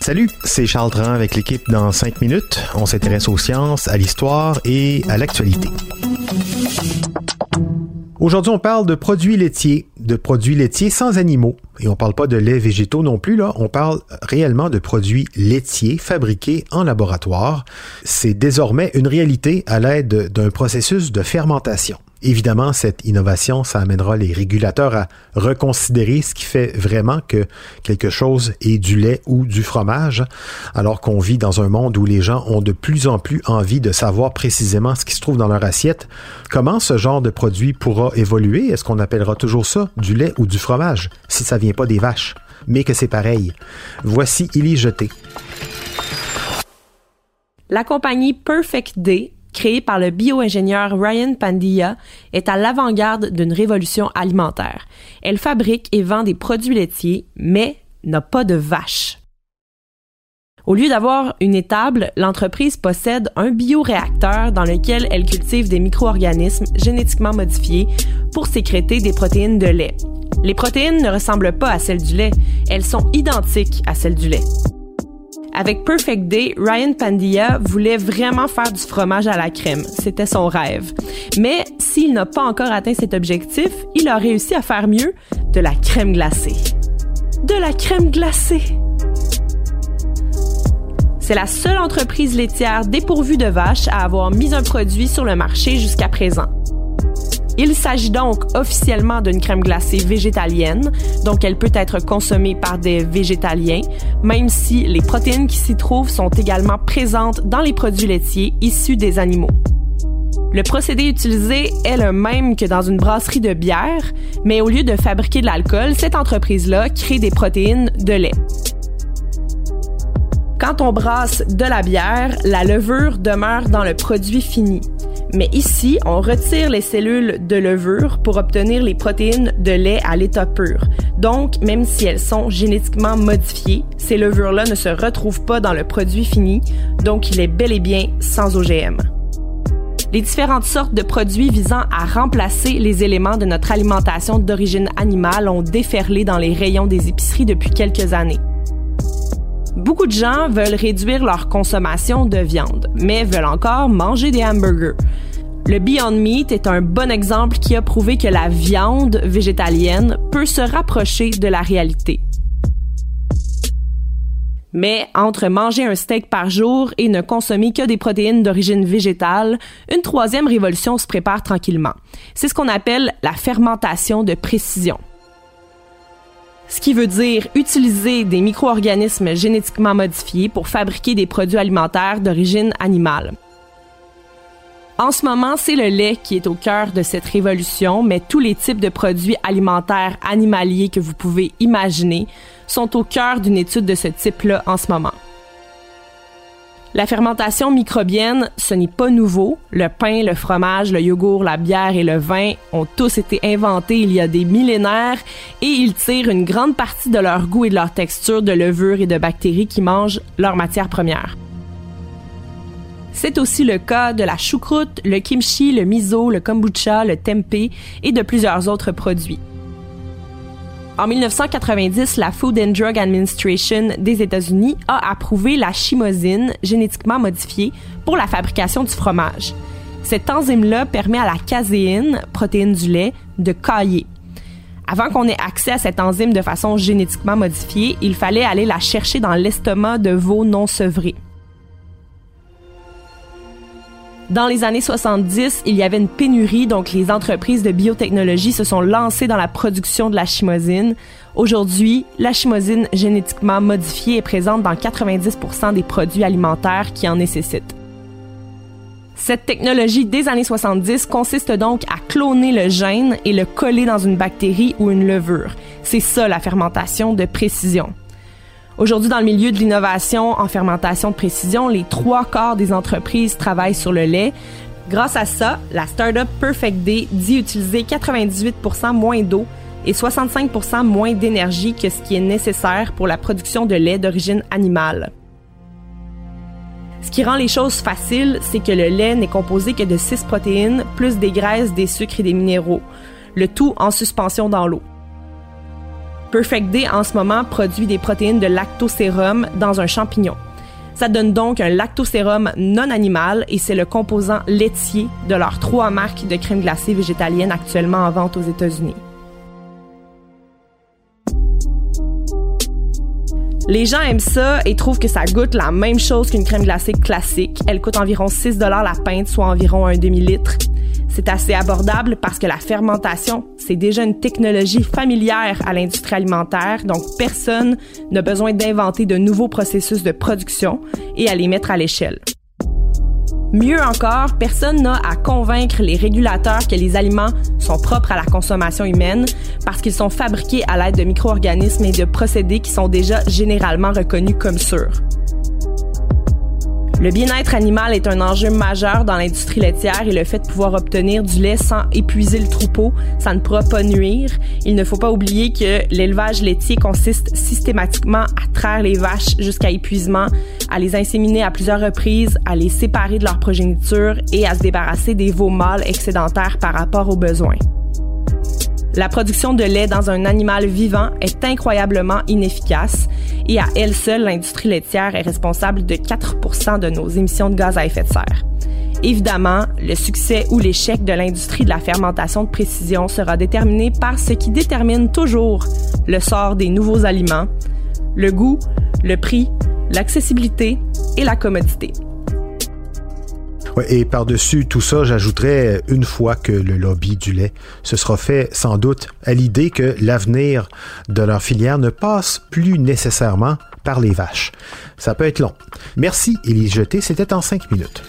Salut, c'est Charles Dran avec l'équipe dans 5 minutes. On s'intéresse aux sciences, à l'histoire et à l'actualité. Aujourd'hui, on parle de produits laitiers, de produits laitiers sans animaux. Et on parle pas de lait végétaux non plus, là. On parle réellement de produits laitiers fabriqués en laboratoire. C'est désormais une réalité à l'aide d'un processus de fermentation. Évidemment, cette innovation, ça amènera les régulateurs à reconsidérer ce qui fait vraiment que quelque chose est du lait ou du fromage, alors qu'on vit dans un monde où les gens ont de plus en plus envie de savoir précisément ce qui se trouve dans leur assiette. Comment ce genre de produit pourra évoluer? Est-ce qu'on appellera toujours ça du lait ou du fromage si ça vient pas des vaches? Mais que c'est pareil. Voici Il y jeté. La compagnie Perfect Day créée par le bio-ingénieur Ryan Pandya, est à l'avant-garde d'une révolution alimentaire. Elle fabrique et vend des produits laitiers, mais n'a pas de vaches. Au lieu d'avoir une étable, l'entreprise possède un bioréacteur dans lequel elle cultive des micro-organismes génétiquement modifiés pour sécréter des protéines de lait. Les protéines ne ressemblent pas à celles du lait, elles sont identiques à celles du lait. Avec Perfect Day, Ryan Pandya voulait vraiment faire du fromage à la crème. C'était son rêve. Mais s'il n'a pas encore atteint cet objectif, il a réussi à faire mieux de la crème glacée. De la crème glacée! C'est la seule entreprise laitière dépourvue de vaches à avoir mis un produit sur le marché jusqu'à présent. Il s'agit donc officiellement d'une crème glacée végétalienne, donc elle peut être consommée par des végétaliens, même si les protéines qui s'y trouvent sont également présentes dans les produits laitiers issus des animaux. Le procédé utilisé est le même que dans une brasserie de bière, mais au lieu de fabriquer de l'alcool, cette entreprise-là crée des protéines de lait. Quand on brasse de la bière, la levure demeure dans le produit fini. Mais ici, on retire les cellules de levure pour obtenir les protéines de lait à l'état pur. Donc, même si elles sont génétiquement modifiées, ces levures-là ne se retrouvent pas dans le produit fini, donc il est bel et bien sans OGM. Les différentes sortes de produits visant à remplacer les éléments de notre alimentation d'origine animale ont déferlé dans les rayons des épiceries depuis quelques années. Beaucoup de gens veulent réduire leur consommation de viande, mais veulent encore manger des hamburgers. Le Beyond Meat est un bon exemple qui a prouvé que la viande végétalienne peut se rapprocher de la réalité. Mais entre manger un steak par jour et ne consommer que des protéines d'origine végétale, une troisième révolution se prépare tranquillement. C'est ce qu'on appelle la fermentation de précision ce qui veut dire utiliser des micro-organismes génétiquement modifiés pour fabriquer des produits alimentaires d'origine animale. En ce moment, c'est le lait qui est au cœur de cette révolution, mais tous les types de produits alimentaires animaliers que vous pouvez imaginer sont au cœur d'une étude de ce type-là en ce moment. La fermentation microbienne, ce n'est pas nouveau. Le pain, le fromage, le yogourt, la bière et le vin ont tous été inventés il y a des millénaires et ils tirent une grande partie de leur goût et de leur texture de levure et de bactéries qui mangent leurs matières premières. C'est aussi le cas de la choucroute, le kimchi, le miso, le kombucha, le tempeh et de plusieurs autres produits. En 1990, la Food and Drug Administration des États-Unis a approuvé la chimosine génétiquement modifiée pour la fabrication du fromage. Cette enzyme-là permet à la caséine, protéine du lait, de cailler. Avant qu'on ait accès à cette enzyme de façon génétiquement modifiée, il fallait aller la chercher dans l'estomac de veaux non sevrés. Dans les années 70, il y avait une pénurie, donc les entreprises de biotechnologie se sont lancées dans la production de la chimosine. Aujourd'hui, la chimosine génétiquement modifiée est présente dans 90% des produits alimentaires qui en nécessitent. Cette technologie des années 70 consiste donc à cloner le gène et le coller dans une bactérie ou une levure. C'est ça la fermentation de précision. Aujourd'hui, dans le milieu de l'innovation en fermentation de précision, les trois quarts des entreprises travaillent sur le lait. Grâce à ça, la startup Perfect Day dit utiliser 98 moins d'eau et 65 moins d'énergie que ce qui est nécessaire pour la production de lait d'origine animale. Ce qui rend les choses faciles, c'est que le lait n'est composé que de 6 protéines, plus des graisses, des sucres et des minéraux, le tout en suspension dans l'eau. Perfect Day en ce moment produit des protéines de lactosérum dans un champignon. Ça donne donc un lactosérum non animal et c'est le composant laitier de leurs trois marques de crème glacée végétalienne actuellement en vente aux États-Unis. Les gens aiment ça et trouvent que ça goûte la même chose qu'une crème glacée classique. Elle coûte environ 6 dollars la pinte, soit environ un demi-litre. C'est assez abordable parce que la fermentation, c'est déjà une technologie familière à l'industrie alimentaire, donc personne n'a besoin d'inventer de nouveaux processus de production et à les mettre à l'échelle. Mieux encore, personne n'a à convaincre les régulateurs que les aliments sont propres à la consommation humaine parce qu'ils sont fabriqués à l'aide de micro-organismes et de procédés qui sont déjà généralement reconnus comme sûrs. Le bien-être animal est un enjeu majeur dans l'industrie laitière et le fait de pouvoir obtenir du lait sans épuiser le troupeau, ça ne pourra pas nuire. Il ne faut pas oublier que l'élevage laitier consiste systématiquement à traire les vaches jusqu'à épuisement, à les inséminer à plusieurs reprises, à les séparer de leur progéniture et à se débarrasser des veaux mâles excédentaires par rapport aux besoins. La production de lait dans un animal vivant est incroyablement inefficace et à elle seule, l'industrie laitière est responsable de 4% de nos émissions de gaz à effet de serre. Évidemment, le succès ou l'échec de l'industrie de la fermentation de précision sera déterminé par ce qui détermine toujours le sort des nouveaux aliments, le goût, le prix, l'accessibilité et la commodité et par-dessus tout ça, j'ajouterais une fois que le lobby du lait se sera fait sans doute à l'idée que l'avenir de leur filière ne passe plus nécessairement par les vaches. Ça peut être long. Merci, Élise Jeté, c'était en cinq minutes.